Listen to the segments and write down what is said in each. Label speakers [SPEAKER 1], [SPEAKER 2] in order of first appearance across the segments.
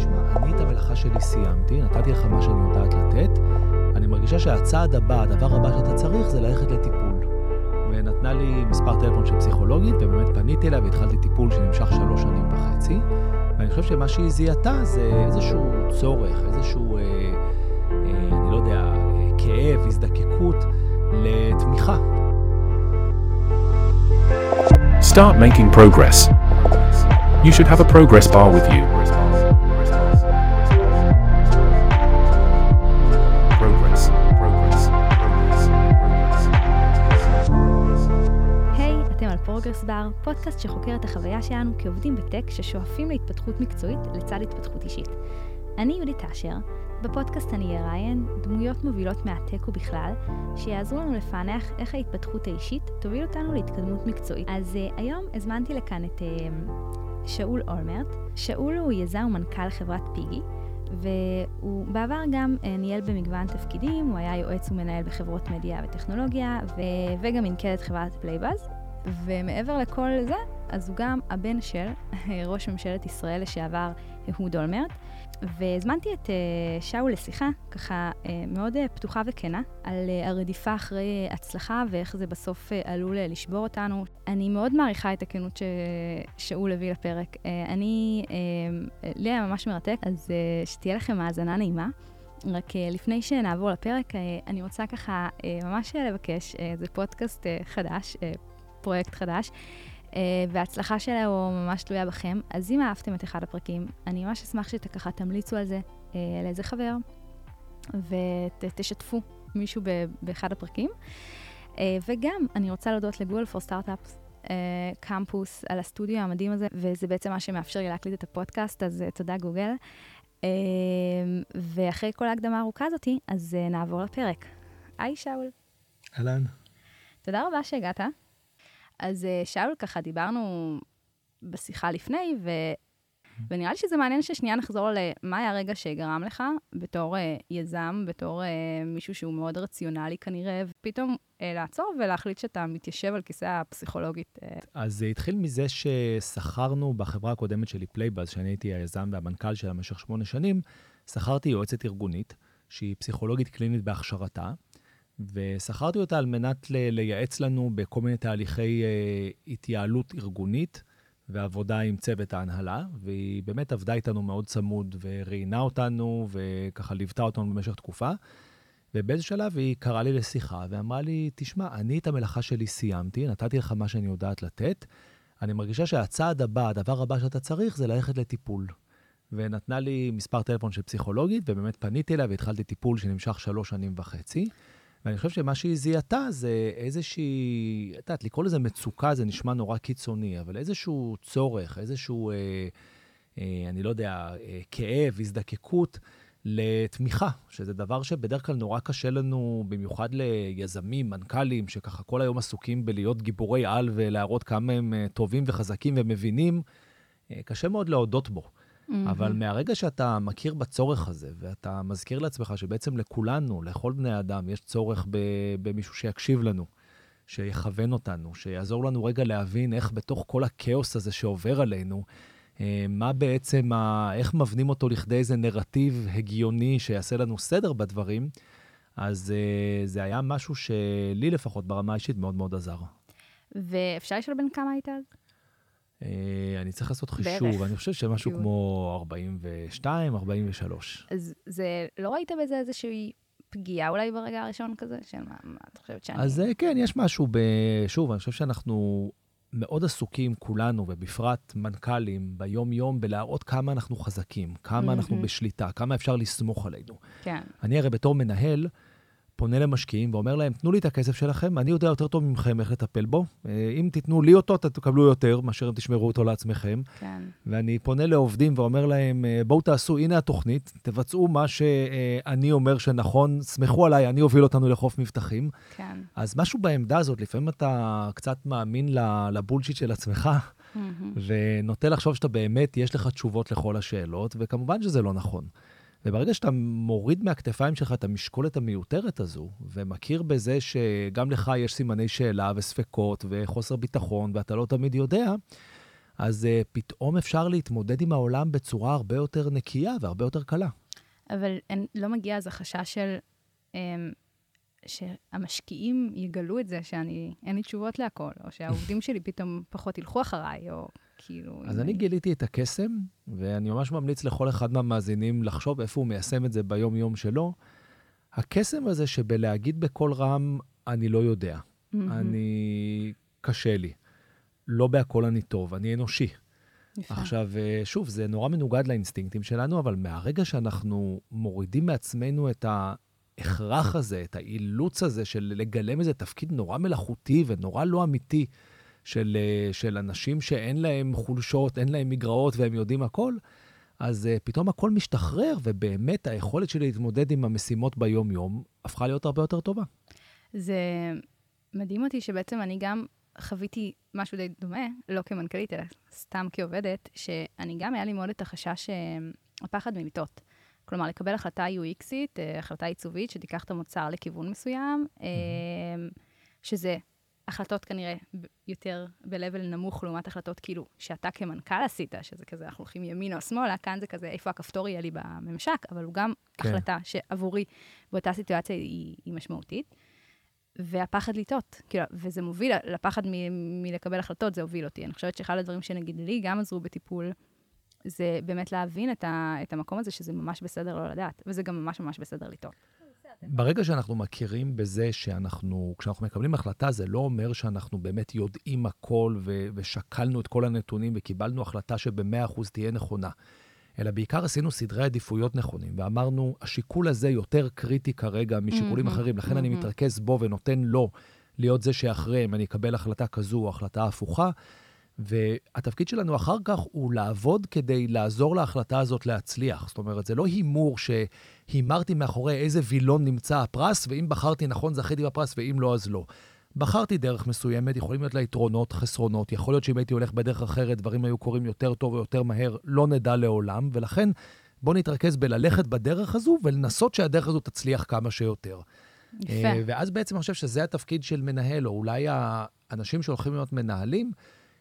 [SPEAKER 1] תשמע, אני את המלאכה שלי סיימתי, נתתי לך מה שאני יודעת לתת. אני מרגישה שהצעד הבא, הדבר הבא שאתה צריך, זה ללכת לטיפול. ונתנה לי מספר טלפון של פסיכולוגית, ובאמת פניתי אליה והתחלתי טיפול שנמשך שלוש שנים וחצי. ואני חושב שמה שהיא זיהתה זה איזשהו צורך, איזשהו, אה, אה, אני לא יודע, אה, כאב, הזדקקות לתמיכה.
[SPEAKER 2] Start making progress. You should have a progress bar with you. Progress
[SPEAKER 3] Bar, פודקאסט שחוקר את החוויה שלנו כעובדים בטק ששואפים להתפתחות מקצועית לצד התפתחות אישית. אני יהודית אשר, בפודקאסט אני אראיין דמויות מובילות מהטק ובכלל, שיעזרו לנו לפענח איך ההתפתחות האישית תוביל אותנו להתקדמות מקצועית. אז uh, היום הזמנתי לכאן את uh, שאול אולמרט. שאול הוא יזם ומנכ"ל חברת Piggy, והוא בעבר גם uh, ניהל במגוון תפקידים, הוא היה יועץ ומנהל בחברות מדיה וטכנולוגיה, ו- וגם מנכ"ל את חברת Playbuzz. ומעבר לכל זה, אז הוא גם הבן של ראש ממשלת ישראל לשעבר אהוד אולמרט. והזמנתי את uh, שאול לשיחה, ככה uh, מאוד uh, פתוחה וכנה, על הרדיפה אחרי הצלחה ואיך זה בסוף עלול לשבור אותנו. אני מאוד מעריכה את הכנות ששאול הביא לפרק. אני, לי היה ממש מרתק, אז שתהיה לכם האזנה נעימה. רק לפני שנעבור לפרק, אני רוצה ככה ממש לבקש, זה פודקאסט חדש, פרויקט חדש. Uh, וההצלחה שלו ממש תלויה בכם. אז אם אהבתם את אחד הפרקים, אני ממש אשמח שככה תמליצו על זה uh, לאיזה חבר, ותשתפו מישהו באחד הפרקים. Uh, וגם, אני רוצה להודות לגוגל פור סטארט-אפס, קמפוס, על הסטודיו המדהים הזה, וזה בעצם מה שמאפשר לי להקליט את הפודקאסט, אז uh, תודה גוגל. Uh, ואחרי כל ההקדמה הארוכה הזאתי, אז uh, נעבור לפרק. היי, שאול.
[SPEAKER 1] אהלן.
[SPEAKER 3] תודה רבה שהגעת. אז uh, שאול, ככה דיברנו בשיחה לפני, ו... ונראה לי שזה מעניין ששנייה נחזור למה היה הרגע שגרם לך, בתור uh, יזם, בתור uh, מישהו שהוא מאוד רציונלי כנראה, ופתאום uh, לעצור ולהחליט שאתה מתיישב על כיסא הפסיכולוגית. Uh.
[SPEAKER 1] אז זה התחיל מזה ששכרנו בחברה הקודמת שלי, Playbuzz, שאני הייתי היזם והמנכ"ל שלה במשך שמונה שנים, שכרתי יועצת ארגונית, שהיא פסיכולוגית קלינית בהכשרתה, ושכרתי אותה על מנת לייעץ לנו בכל מיני תהליכי אה, התייעלות ארגונית ועבודה עם צוות ההנהלה, והיא באמת עבדה איתנו מאוד צמוד וראיינה אותנו וככה ליוותה אותנו במשך תקופה. ובאיזה שלב היא קראה לי לשיחה ואמרה לי, תשמע, אני את המלאכה שלי סיימתי, נתתי לך מה שאני יודעת לתת. אני מרגישה שהצעד הבא, הדבר הבא שאתה צריך, זה ללכת לטיפול. ונתנה לי מספר טלפון של פסיכולוגית, ובאמת פניתי אליה והתחלתי טיפול שנמשך שלוש שנים וחצי. ואני חושב שמה שהיא זיהתה זה איזושהי, את יודעת, לקרוא לזה מצוקה זה נשמע נורא קיצוני, אבל איזשהו צורך, איזשהו, אה, אה, אני לא יודע, אה, כאב, הזדקקות לתמיכה, שזה דבר שבדרך כלל נורא קשה לנו, במיוחד ליזמים, מנכ"לים, שככה כל היום עסוקים בלהיות גיבורי על ולהראות כמה הם אה, טובים וחזקים ומבינים, אה, קשה מאוד להודות בו. אבל מהרגע שאתה מכיר בצורך הזה, ואתה מזכיר לעצמך שבעצם לכולנו, לכל בני האדם, יש צורך במישהו שיקשיב לנו, שיכוון אותנו, שיעזור לנו רגע להבין איך בתוך כל הכאוס הזה שעובר עלינו, אה, מה בעצם, ה- איך מבנים אותו לכדי איזה נרטיב הגיוני שיעשה לנו סדר בדברים, אז אה, זה היה משהו שלי לפחות ברמה האישית מאוד מאוד עזר.
[SPEAKER 3] ואפשר לשאול בן כמה היית אז?
[SPEAKER 1] אה, אני צריך לעשות
[SPEAKER 3] בערך.
[SPEAKER 1] חישוב, אני חושב שמשהו. כמו 42, 43.
[SPEAKER 3] אז זה, לא ראית בזה איזושהי פגיעה אולי ברגע הראשון כזה? של מה, מה את חושבת שאני...
[SPEAKER 1] אז אה, כן, יש משהו ב... שוב, אני חושב שאנחנו מאוד עסוקים, כולנו, ובפרט מנכ"לים, ביום-יום, בלהראות כמה אנחנו חזקים, כמה אנחנו
[SPEAKER 3] מהמם.
[SPEAKER 1] בשליטה, כמה אפשר לסמוך עלינו.
[SPEAKER 3] כן,
[SPEAKER 1] אני הרי בתור מנהל, פונה למשקיעים ואומר להם, תנו לי את הכסף שלכם, אני יודע יותר טוב מכם איך לטפל בו. אה, אם תיתנו לי אותו, תקבלו יותר, מאשר אם תשמרו אותו לעצמכם.
[SPEAKER 3] כן.
[SPEAKER 1] ואני פונה לעובדים ואומר להם, אה, בואו תעשו, הנה התוכנית, תבצעו מה שאני אומר שנכון, סמכו עליי, אני אוביל אותנו לחוף מבטחים.
[SPEAKER 3] כן.
[SPEAKER 1] אז משהו בעמדה הזאת, לפעמים אתה קצת מאמין לבולשיט של עצמך. ונוטה לחשוב שאתה באמת, יש לך תשובות לכל השאלות, וכמובן שזה לא נכון. וברגע שאתה מוריד מהכתפיים שלך את המשקולת המיותרת הזו, ומכיר בזה שגם לך יש סימני שאלה וספקות וחוסר ביטחון, ואתה לא תמיד יודע, אז uh, פתאום אפשר להתמודד עם העולם בצורה הרבה יותר נקייה והרבה יותר קלה.
[SPEAKER 3] אבל אין, לא מגיע אז החשש של um, שהמשקיעים יגלו את זה שאני, אין לי תשובות להכל, או שהעובדים שלי פתאום פחות ילכו אחריי, או כאילו...
[SPEAKER 1] אז אני גיליתי את הקסם, ואני ממש ממליץ לכל אחד מהמאזינים לחשוב איפה הוא מיישם את זה ביום-יום שלו. הקסם הזה שבלהגיד בקול רם, אני לא יודע, mm-hmm. אני... קשה לי. לא בהכל אני טוב, אני אנושי. יפה. עכשיו, אה, שוב, זה נורא מנוגד לאינסטינקטים שלנו, אבל מהרגע שאנחנו מורידים מעצמנו את ההכרח הזה, את האילוץ הזה של לגלם איזה תפקיד נורא מלאכותי ונורא לא אמיתי של, אה, של אנשים שאין להם חולשות, אין להם מגרעות והם יודעים הכל, אז uh, פתאום הכל משתחרר, ובאמת היכולת שלי להתמודד עם המשימות ביום-יום הפכה להיות הרבה יותר טובה.
[SPEAKER 3] זה מדהים אותי שבעצם אני גם חוויתי משהו די דומה, לא כמנכ"לית, אלא סתם כעובדת, שאני גם, היה לי מאוד את החשש, אה, הפחד ממיטות. כלומר, לקבל החלטה UXית, אה, החלטה עיצובית, שתיקח את המוצר לכיוון מסוים. שזה החלטות כנראה יותר ב-level נמוך לעומת החלטות כאילו שאתה כמנכ"ל עשית, שזה כזה, אנחנו הולכים ימינה או שמאלה, כאן זה כזה, איפה הכפתור יהיה לי בממשק, אבל הוא גם כן. החלטה שעבורי באותה סיטואציה היא, היא משמעותית. והפחד לטעות, כאילו, וזה מוביל, לפחד מ- מלקבל החלטות, זה הוביל אותי. אני חושבת שאחד הדברים שנגיד לי גם עזרו בטיפול, זה באמת להבין את, ה- את המקום הזה, שזה ממש בסדר לא לדעת, וזה גם ממש ממש בסדר לטעות.
[SPEAKER 1] ברגע שאנחנו מכירים בזה שאנחנו, כשאנחנו מקבלים החלטה, זה לא אומר שאנחנו באמת יודעים הכל ו- ושקלנו את כל הנתונים וקיבלנו החלטה שב-100% תהיה נכונה. אלא בעיקר עשינו סדרי עדיפויות נכונים, ואמרנו, השיקול הזה יותר קריטי כרגע משיקולים mm-hmm, אחרים, לכן mm-hmm. אני מתרכז בו ונותן לו להיות זה שאחרי אם אני אקבל החלטה כזו או החלטה הפוכה. והתפקיד שלנו אחר כך הוא לעבוד כדי לעזור להחלטה הזאת להצליח. זאת אומרת, זה לא הימור שהימרתי מאחורי איזה וילון נמצא הפרס, ואם בחרתי נכון זכיתי בפרס, ואם לא, אז לא. בחרתי דרך מסוימת, יכולים להיות לה יתרונות, חסרונות, יכול להיות שאם הייתי הולך בדרך אחרת, דברים היו קורים יותר טוב ויותר מהר, לא נדע לעולם, ולכן בואו נתרכז בללכת בדרך הזו ולנסות שהדרך הזו תצליח כמה שיותר.
[SPEAKER 3] יפה. אה,
[SPEAKER 1] ואז בעצם אני חושב שזה התפקיד של מנהל, או אולי האנשים שהולכים להיות מנהלים,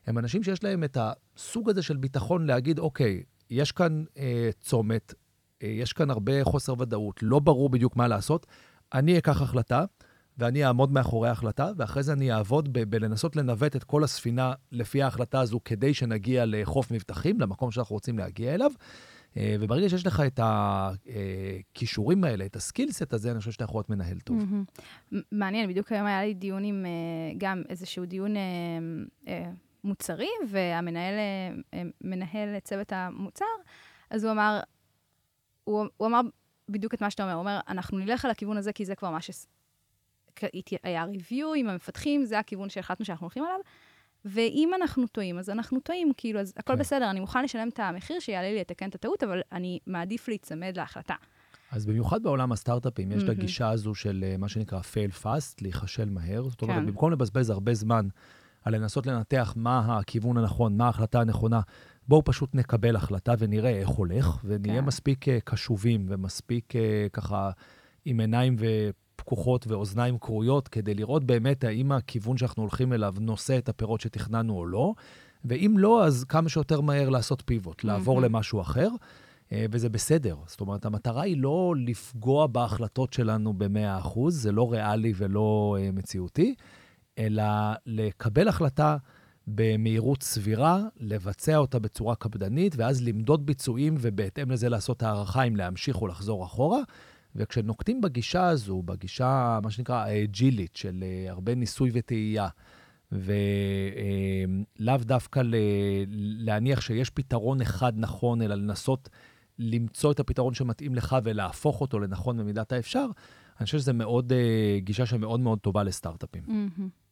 [SPEAKER 1] הם אנשים שיש להם את הסוג הזה של ביטחון להגיד, אוקיי, יש כאן אה, צומת, אה, יש כאן הרבה חוסר ודאות, לא ברור בדיוק מה לעשות, אני אקח החלטה. ואני אעמוד מאחורי ההחלטה, ואחרי זה אני אעבוד ב- בלנסות לנווט את כל הספינה לפי ההחלטה הזו, כדי שנגיע לחוף מבטחים, למקום שאנחנו רוצים להגיע אליו. אה, וברגע שיש לך את הכישורים האלה, את הסקילסט הזה, אני חושב שאתה יכול להיות מנהל טוב.
[SPEAKER 3] מעניין, בדיוק היום היה לי דיון עם אה, גם איזשהו דיון אה, מוצרי, והמנהל, מנהל צוות המוצר, אז הוא אמר, הוא, הוא אמר בדיוק את מה שאתה אומר, הוא אומר, אנחנו נלך על הכיוון הזה כי זה כבר מה ש... היה ריוויו עם המפתחים, זה הכיוון שהחלטנו שאנחנו הולכים עליו. ואם אנחנו טועים, אז אנחנו טועים, כאילו, אז הכל כן. בסדר, אני מוכן לשלם את המחיר שיעלה לי לתקן את הטעות, אבל אני מעדיף להיצמד להחלטה.
[SPEAKER 1] אז במיוחד בעולם הסטארט-אפים, יש את הגישה הזו של אה, מה שנקרא fail fast, להיכשל מהר. זאת אומרת, כן. במקום לבזבז הרבה זמן על לנסות לנתח מה הכיוון הנכון, מה ההחלטה הנכונה, בואו פשוט נקבל החלטה ונראה איך הולך, ונהיה כן. מספיק אה, קשובים ומספיק אה, ככה עם עיניים ו... פקוחות ואוזניים כרויות, כדי לראות באמת האם הכיוון שאנחנו הולכים אליו נושא את הפירות שתכננו או לא, ואם לא, אז כמה שיותר מהר לעשות פיבוט, לעבור mm-hmm. למשהו אחר, אה, וזה בסדר. זאת אומרת, המטרה היא לא לפגוע בהחלטות שלנו ב-100%, זה לא ריאלי ולא מציאותי, אלא לקבל החלטה במהירות סבירה, לבצע אותה בצורה קפדנית, ואז למדוד ביצועים ובהתאם לזה לעשות הערכה אם להמשיך או לחזור אחורה. וכשנוקטים בגישה הזו, בגישה, מה שנקרא, האג'ילית, של uh, הרבה ניסוי וטעייה, ולאו uh, דווקא להניח שיש פתרון אחד נכון, אלא לנסות למצוא את הפתרון שמתאים לך ולהפוך אותו לנכון במידת האפשר, אני חושב שזו uh, גישה שמאוד מאוד טובה לסטארט-אפים.
[SPEAKER 3] Mm-hmm.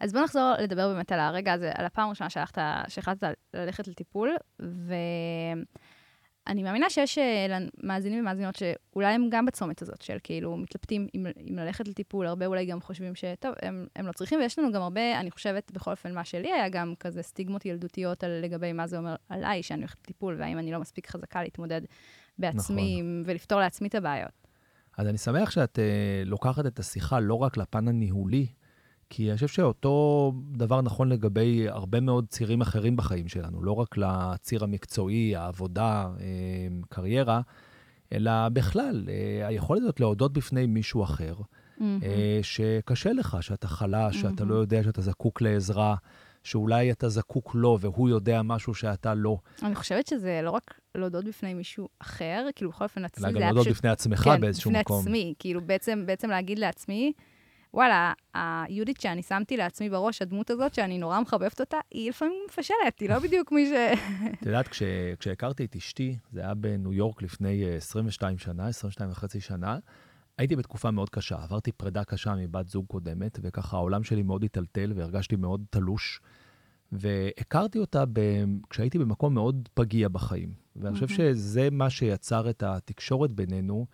[SPEAKER 3] אז בוא נחזור לדבר באמת על הרגע הזה, על הפעם הראשונה שהחלטת ללכת לטיפול, ו... אני מאמינה שיש אה, מאזינים ומאזינות שאולי הם גם בצומת הזאת, של כאילו מתלבטים אם, אם ללכת לטיפול, הרבה אולי גם חושבים שטוב, הם, הם לא צריכים, ויש לנו גם הרבה, אני חושבת, בכל אופן, מה שלי היה גם כזה סטיגמות ילדותיות על לגבי מה זה אומר עליי, שאני הולכת לטיפול, והאם אני לא מספיק חזקה להתמודד בעצמי נכון. ולפתור לעצמי את הבעיות.
[SPEAKER 1] אז אני שמח שאת uh, לוקחת את השיחה לא רק לפן הניהולי, כי אני חושב שאותו דבר נכון לגבי הרבה מאוד צירים אחרים בחיים שלנו, לא רק לציר המקצועי, העבודה, אה, קריירה, אלא בכלל, אה, היכולת הזאת להודות בפני מישהו אחר, mm-hmm. שקשה לך, שאתה חלש, mm-hmm. שאתה לא יודע שאתה זקוק לעזרה, שאולי אתה זקוק לו והוא יודע משהו שאתה לא.
[SPEAKER 3] אני חושבת שזה לא רק להודות בפני מישהו אחר, כאילו בכל אופן עצמי זה היה
[SPEAKER 1] פשוט... גם להודות בפני עצמך
[SPEAKER 3] כן,
[SPEAKER 1] באיזשהו מקום.
[SPEAKER 3] כן, בפני עצמי, כאילו בעצם, בעצם להגיד לעצמי, וואלה, היהודית שאני שמתי לעצמי בראש, הדמות הזאת, שאני נורא מחבבת אותה, היא לפעמים מפשלת, היא לא בדיוק מי ש...
[SPEAKER 1] את יודעת, כש, כשהכרתי את אשתי, זה היה בניו יורק לפני 22 שנה, 22 וחצי שנה, הייתי בתקופה מאוד קשה, עברתי פרידה קשה מבת זוג קודמת, וככה העולם שלי מאוד היטלטל והרגשתי מאוד תלוש. והכרתי אותה ב... כשהייתי במקום מאוד פגיע בחיים. ואני חושב שזה מה שיצר את התקשורת בינינו,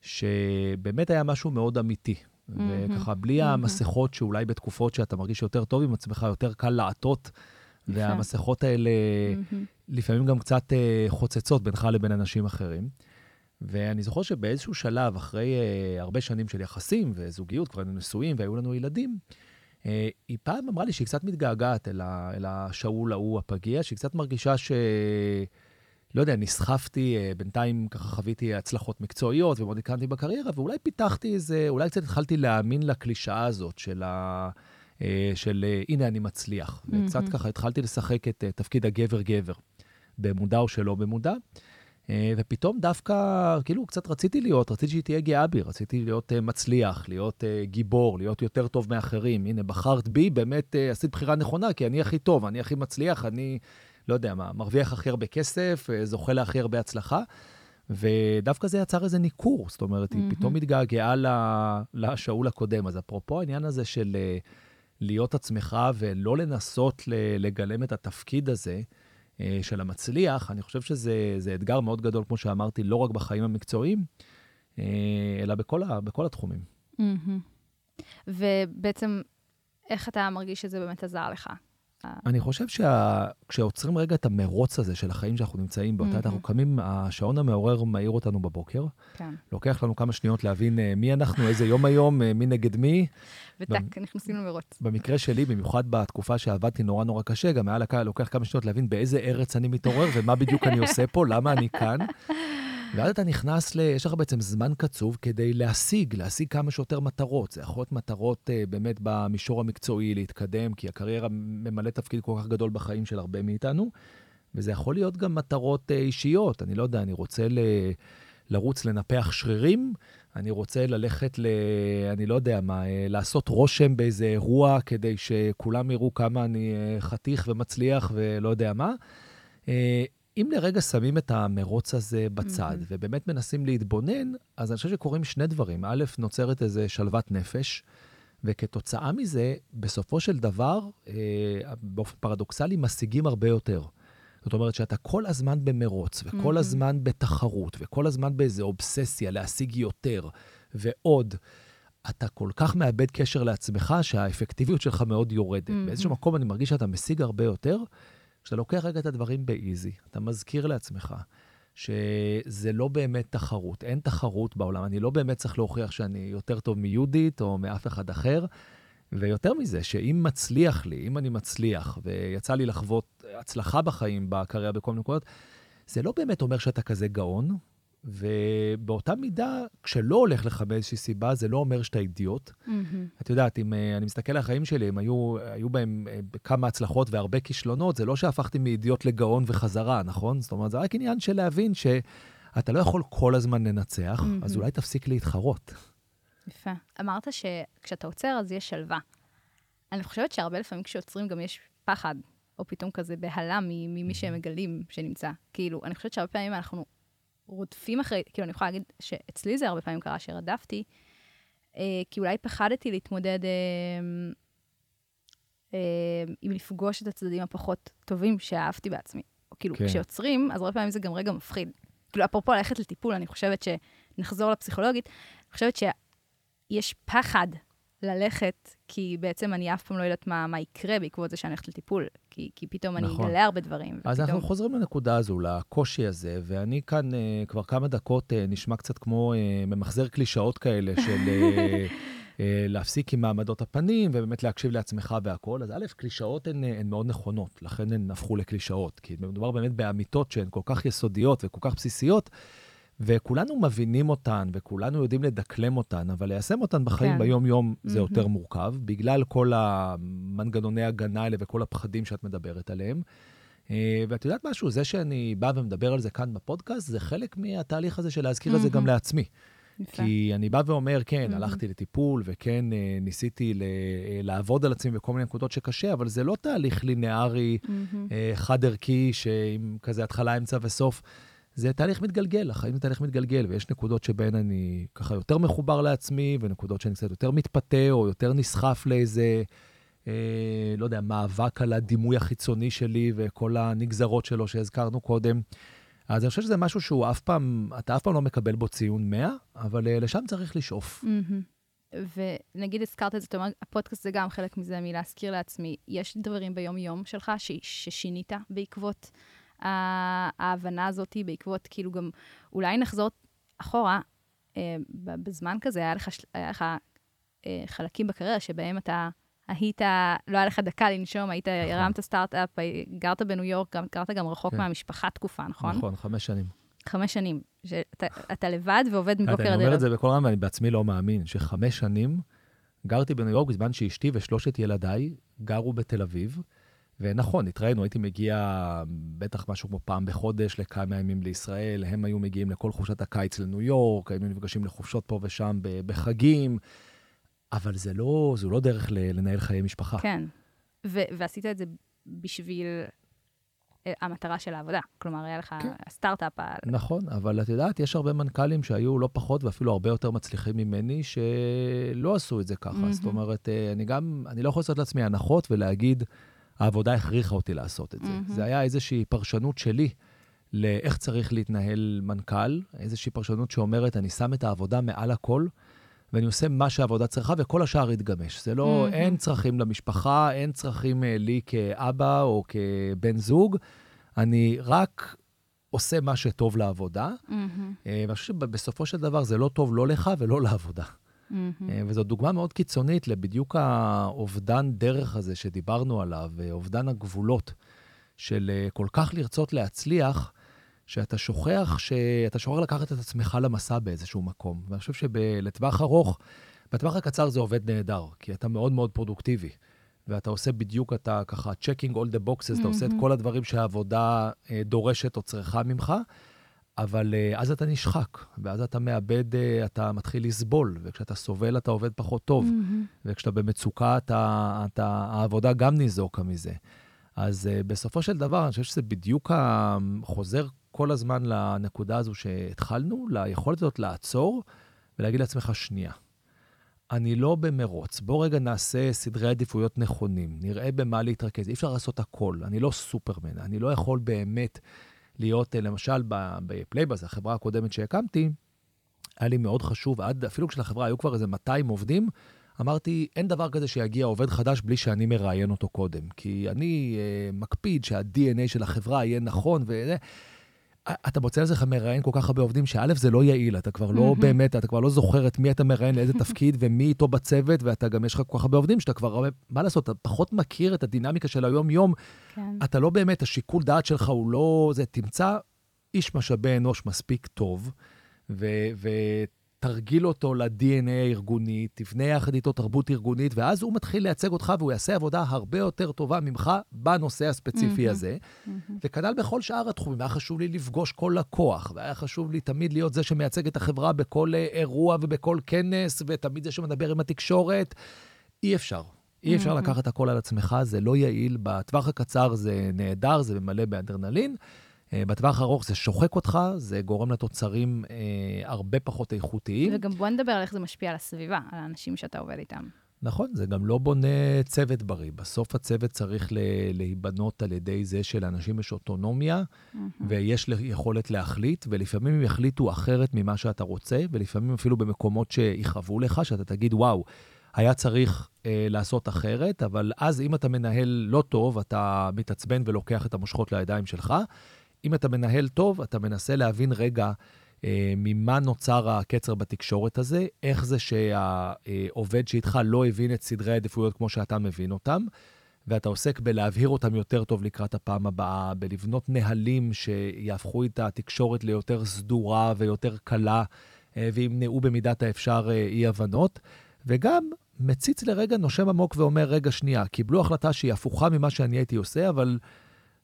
[SPEAKER 1] שבאמת היה משהו מאוד אמיתי. וככה, בלי המסכות שאולי בתקופות שאתה מרגיש יותר טוב עם עצמך, יותר קל לעטות, והמסכות האלה לפעמים גם קצת חוצצות בינך לבין אנשים אחרים. ואני זוכר שבאיזשהו שלב, אחרי uh, הרבה שנים של יחסים וזוגיות, כבר היינו נשואים והיו לנו ילדים, uh, היא פעם אמרה לי שהיא קצת מתגעגעת אל, ה, אל השאול ההוא הפגיע, שהיא קצת מרגישה ש... לא יודע, נסחפתי, uh, בינתיים ככה חוויתי הצלחות מקצועיות ומאוד הקרנתי בקריירה, ואולי פיתחתי איזה, אולי קצת התחלתי להאמין לקלישאה הזאת של ה... uh, של uh, הנה אני מצליח. Mm-hmm. וקצת ככה התחלתי לשחק את תפקיד הגבר-גבר, במודע או שלא במודע. ופתאום דווקא, כאילו, קצת רציתי להיות, רציתי שהיא תהיה גאה בי, רציתי להיות uh, מצליח, להיות uh, גיבור, להיות יותר טוב מאחרים. הנה, בחרת בי, באמת uh, עשית בחירה נכונה, כי אני הכי טוב, אני הכי מצליח, אני, לא יודע מה, מרוויח הכי הרבה כסף, uh, זוכה להכי הרבה הצלחה. ודווקא זה יצר איזה ניכור, זאת אומרת, mm-hmm. היא פתאום מתגעגעה לשאול הקודם. אז אפרופו העניין הזה של uh, להיות עצמך ולא לנסות לגלם את התפקיד הזה, של המצליח, אני חושב שזה אתגר מאוד גדול, כמו שאמרתי, לא רק בחיים המקצועיים, אלא בכל, ה, בכל התחומים.
[SPEAKER 3] Mm-hmm. ובעצם, איך אתה מרגיש שזה באמת עזר לך?
[SPEAKER 1] אני חושב שכשעוצרים רגע את המרוץ הזה של החיים שאנחנו נמצאים בו, mm-hmm. אנחנו קמים, השעון המעורר מעיר אותנו בבוקר. כן. לוקח לנו כמה שניות להבין מי אנחנו, איזה יום היום, מי נגד מי.
[SPEAKER 3] וטק, נכנסים למרוץ.
[SPEAKER 1] במקרה שלי, במיוחד בתקופה שעבדתי נורא נורא קשה, גם היה לוקח כמה שניות להבין באיזה ארץ אני מתעורר ומה בדיוק אני עושה פה, למה אני כאן. ואז אתה נכנס ל... יש לך בעצם זמן קצוב כדי להשיג, להשיג כמה שיותר מטרות. זה יכול להיות מטרות uh, באמת במישור המקצועי, להתקדם, כי הקריירה ממלאת תפקיד כל כך גדול בחיים של הרבה מאיתנו, וזה יכול להיות גם מטרות uh, אישיות. אני לא יודע, אני רוצה ל... לרוץ לנפח שרירים, אני רוצה ללכת ל... אני לא יודע מה, אה, לעשות רושם באיזה אירוע כדי שכולם יראו כמה אני חתיך ומצליח ולא יודע מה. אם לרגע שמים את המרוץ הזה בצד, mm-hmm. ובאמת מנסים להתבונן, אז אני חושב שקורים שני דברים. א', נוצרת איזו שלוות נפש, וכתוצאה מזה, בסופו של דבר, אה, באופן פרדוקסלי, משיגים הרבה יותר. זאת אומרת שאתה כל הזמן במרוץ, וכל mm-hmm. הזמן בתחרות, וכל הזמן באיזו אובססיה להשיג יותר ועוד. אתה כל כך מאבד קשר לעצמך, שהאפקטיביות שלך מאוד יורדת. Mm-hmm. באיזשהו מקום אני מרגיש שאתה משיג הרבה יותר, כשאתה לוקח רגע את הדברים באיזי, אתה מזכיר לעצמך שזה לא באמת תחרות, אין תחרות בעולם, אני לא באמת צריך להוכיח שאני יותר טוב מיהודית או מאף אחד אחר. ויותר מזה, שאם מצליח לי, אם אני מצליח, ויצא לי לחוות הצלחה בחיים, בקריירה, בכל מיני נקודות, זה לא באמת אומר שאתה כזה גאון, ובאותה מידה, כשלא הולך לך באיזושהי סיבה, זה לא אומר שאתה אידיוט. Mm-hmm. את יודעת, אם uh, אני מסתכל על החיים שלי, הם היו, היו בהם uh, כמה הצלחות והרבה כישלונות, זה לא שהפכתי מאידיוט לגאון וחזרה, נכון? זאת אומרת, זה רק עניין של להבין שאתה לא יכול כל הזמן לנצח, mm-hmm. אז אולי תפסיק להתחרות.
[SPEAKER 3] יפה. אמרת שכשאתה עוצר, אז יש שלווה. אני חושבת שהרבה לפעמים כשעוצרים גם יש פחד, או פתאום כזה בהלה ממי שהם מגלים שנמצא. כאילו, אני חושבת שהרבה פעמים אנחנו רודפים אחרי, כאילו, אני יכולה להגיד שאצלי זה הרבה פעמים קרה שרדפתי, אה, כי אולי פחדתי להתמודד אה, אה, עם לפגוש את הצדדים הפחות טובים שאהבתי בעצמי. או כאילו, כן. כשיוצרים, אז הרבה פעמים זה גם רגע מפחיד. כאילו, אפרופו ללכת לטיפול, אני חושבת שנחזור לפסיכולוגית, אני חושבת שיש פחד ללכת, כי בעצם אני אף פעם לא יודעת מה, מה יקרה בעקבות זה שאני הולכת לטיפול, כי, כי פתאום נכון. אני אגלה הרבה דברים.
[SPEAKER 1] אז ופתאום... אנחנו חוזרים לנקודה הזו, לקושי הזה, ואני כאן uh, כבר כמה דקות uh, נשמע קצת כמו uh, ממחזר קלישאות כאלה של... אה, להפסיק עם מעמדות הפנים ובאמת להקשיב לעצמך והכול. אז א', קלישאות הן, הן מאוד נכונות, לכן הן הפכו לקלישאות. כי מדובר באמת באמיתות שהן כל כך יסודיות וכל כך בסיסיות, וכולנו מבינים אותן וכולנו יודעים לדקלם אותן, אבל ליישם אותן בחיים
[SPEAKER 3] כן.
[SPEAKER 1] ביום-יום זה
[SPEAKER 3] מהמם.
[SPEAKER 1] יותר מורכב, בגלל כל המנגנוני הגנה האלה וכל הפחדים שאת מדברת עליהם. אה, ואת יודעת משהו, זה שאני בא ומדבר על זה כאן בפודקאסט, זה חלק מהתהליך הזה של להזכיר את זה גם. לעצמי.
[SPEAKER 3] יפה.
[SPEAKER 1] כי אני בא ואומר, כן,
[SPEAKER 3] מהמם.
[SPEAKER 1] הלכתי לטיפול, וכן, אה, ניסיתי ל- אה, לעבוד על עצמי בכל מיני נקודות שקשה, אבל זה לא תהליך
[SPEAKER 3] מהמם.
[SPEAKER 1] אה, חד-ערכי, שעם כזה התחלה, אמצע וסוף. זה תהליך מתגלגל, החיים זה תהליך מתגלגל, ויש נקודות שבהן אני ככה יותר מחובר לעצמי, ונקודות שאני קצת יותר מתפתה, או יותר נסחף לאיזה, אה, לא יודע, מאבק על הדימוי החיצוני שלי וכל הנגזרות שלו שהזכרנו קודם. אז אני חושב שזה משהו שהוא אף פעם, אתה אף פעם לא מקבל בו ציון 100, אבל אה, לשם צריך לשאוף.
[SPEAKER 3] מהמם. ונגיד הזכרת את זה, אתה אומר, הפודקאסט זה גם חלק מזה, מלהזכיר לעצמי. יש דברים ביום-יום שלך ש- ששינית בעקבות ההבנה הזאת, בעקבות, כאילו גם, אולי נחזור אחורה, אה, בזמן כזה, היה לך, היה לך אה, חלקים בקריירה שבהם אתה היית, לא היה לך דקה לנשום, היית,
[SPEAKER 1] נכון.
[SPEAKER 3] הרמת סטארט-אפ, גרת בניו יורק, גם, גרת גם רחוק
[SPEAKER 1] כן.
[SPEAKER 3] מהמשפחה תקופה, נכון?
[SPEAKER 1] נכון, חמש שנים.
[SPEAKER 3] חמש שנים. שאתה אתה לבד ועובד מבוקר
[SPEAKER 1] אני
[SPEAKER 3] עד
[SPEAKER 1] אומר
[SPEAKER 3] ערב.
[SPEAKER 1] את זה בקול רם, ואני בעצמי לא מאמין, שחמש שנים גרתי בניו יורק בזמן שאשתי ושלושת ילדיי גרו בתל אביב. ונכון, התראינו, הייתי מגיע בטח משהו כמו פעם בחודש לכמה ימים לישראל, הם היו מגיעים לכל חופשת הקיץ לניו יורק, היינו נפגשים לחופשות פה ושם בחגים, אבל זה לא, זו לא דרך לנהל חיי משפחה.
[SPEAKER 3] כן. ו- ועשית את זה בשביל אה, המטרה של העבודה. כלומר, היה לך
[SPEAKER 1] כן.
[SPEAKER 3] סטארט-אפ, ה-
[SPEAKER 1] נכון, אבל את יודעת, יש הרבה מנכ"לים שהיו לא פחות ואפילו הרבה יותר מצליחים ממני, שלא עשו את זה ככה.
[SPEAKER 3] מהמם.
[SPEAKER 1] זאת אומרת, אה, אני גם, אני לא יכול לעשות לעצמי הנחות ולהגיד, העבודה הכריחה אותי לעשות את זה.
[SPEAKER 3] מהמם.
[SPEAKER 1] זה היה איזושהי פרשנות שלי לאיך צריך להתנהל מנכ"ל, איזושהי פרשנות שאומרת, אני שם את העבודה מעל הכל, ואני עושה מה שהעבודה צריכה, וכל השאר יתגמש. זה לא,
[SPEAKER 3] מהמם.
[SPEAKER 1] אין צרכים למשפחה, אין צרכים אה, לי כאבא או כבן זוג, אני רק עושה מה שטוב לעבודה, אה, ואני חושב שבסופו של דבר זה לא טוב לא לך ולא לעבודה.
[SPEAKER 3] מהמם.
[SPEAKER 1] אה, וזו דוגמה מאוד קיצונית לבדיוק האובדן דרך הזה שדיברנו עליו, אה, אובדן הגבולות של אה, כל כך לרצות להצליח, שאתה שוכח, שאתה שוכח לקחת את עצמך למסע באיזשהו מקום. ואני חושב שלטווח ארוך, בטווח הקצר זה עובד נהדר, כי אתה מאוד מאוד פרודוקטיבי. ואתה עושה בדיוק, אתה ככה checking all the boxes, אתה עושה את
[SPEAKER 3] מהמם.
[SPEAKER 1] כל הדברים שהעבודה דורשת או צריכה ממך, אבל אה, אז אתה נשחק, ואז אתה מאבד, אה, אתה מתחיל לסבול, וכשאתה סובל אתה עובד פחות טוב,
[SPEAKER 3] מהמם.
[SPEAKER 1] וכשאתה במצוקה, אתה, אתה, העבודה גם ניזוקה מזה. אז uh, בסופו של דבר, אני חושב שזה בדיוק חוזר כל הזמן לנקודה הזו שהתחלנו, ליכולת הזאת לעצור ולהגיד לעצמך, שנייה, אני לא במרוץ, בוא רגע נעשה סדרי עדיפויות נכונים, נראה במה להתרכז. אי אפשר לעשות הכל, אני לא סופרמן, אני לא יכול באמת להיות, אה, למשל, בפלייבאז, החברה הקודמת שהקמתי, היה לי מאוד חשוב, עד, אפילו כשלחברה היו כבר איזה 200 עובדים, אמרתי, אין דבר כזה שיגיע עובד חדש בלי שאני מראיין אותו קודם. כי אני אה, מקפיד שה-DNA של החברה יהיה נכון, וזה... אתה מוצא לעצמך מראיין כל כך הרבה עובדים, שא', זה לא יעיל, אתה כבר לא. באמת, אתה כבר לא זוכר את מי אתה מראיין, לאיזה תפקיד ומי איתו בצוות, ואתה גם, יש לך כל כך הרבה עובדים שאתה כבר, מה לעשות, אתה פחות מכיר את הדינמיקה של היום-יום,
[SPEAKER 3] כן.
[SPEAKER 1] אתה לא באמת, השיקול דעת שלך הוא לא... זה, תמצא איש משאבי אנוש מספיק טוב, ו, ותרגיל אותו ל-DNA הארגוני, תבנה יחד איתו תרבות ארגונית, ואז הוא מתחיל לייצג אותך והוא יעשה עבודה הרבה יותר טובה ממך בנושא הספציפי
[SPEAKER 3] מהמם.
[SPEAKER 1] הזה.
[SPEAKER 3] מהמם.
[SPEAKER 1] וכנ"ל בכל שאר התחומים. היה חשוב לי לפגוש כל לקוח, והיה חשוב לי תמיד להיות זה שמייצג את החברה בכל אה, אירוע ובכל כנס, ותמיד זה שמדבר עם התקשורת. אי אפשר. אי אפשר
[SPEAKER 3] מהמם.
[SPEAKER 1] לקחת הכל על עצמך, זה לא יעיל. בטווח הקצר זה נהדר, זה ממלא באדרנלין. אה, בטווח הארוך זה שוחק אותך, זה גורם לתוצרים אה, הרבה פחות איכותיים.
[SPEAKER 3] וגם בוא נדבר על איך זה משפיע על הסביבה, על האנשים שאתה עובד איתם.
[SPEAKER 1] נכון, זה גם לא בונה צוות בריא. בסוף הצוות צריך להיבנות על ידי זה שלאנשים יש אוטונומיה, ויש ל- יכולת להחליט, ולפעמים הם יחליטו אחרת ממה שאתה רוצה, ולפעמים אפילו במקומות שיכאבו לך, שאתה תגיד, וואו, היה צריך אה, לעשות אחרת, אבל אז אם אתה מנהל לא טוב, אתה מתעצבן ולוקח את המושכות לידיים שלך. אם אתה מנהל טוב, אתה מנסה להבין, רגע, אה, ממה נוצר הקצר בתקשורת הזה, איך זה שהעובד שאיתך לא הבין את סדרי העדיפויות כמו שאתה מבין אותם, ואתה עוסק בלהבהיר אותם יותר טוב לקראת הפעם הבאה, בלבנות נהלים שיהפכו את התקשורת ליותר סדורה ויותר קלה, אה, וימנעו במידת האפשר אה, אי-הבנות, וגם מציץ לרגע, נושם עמוק ואומר, רגע, שנייה, קיבלו החלטה שהיא הפוכה ממה שאני הייתי עושה, אבל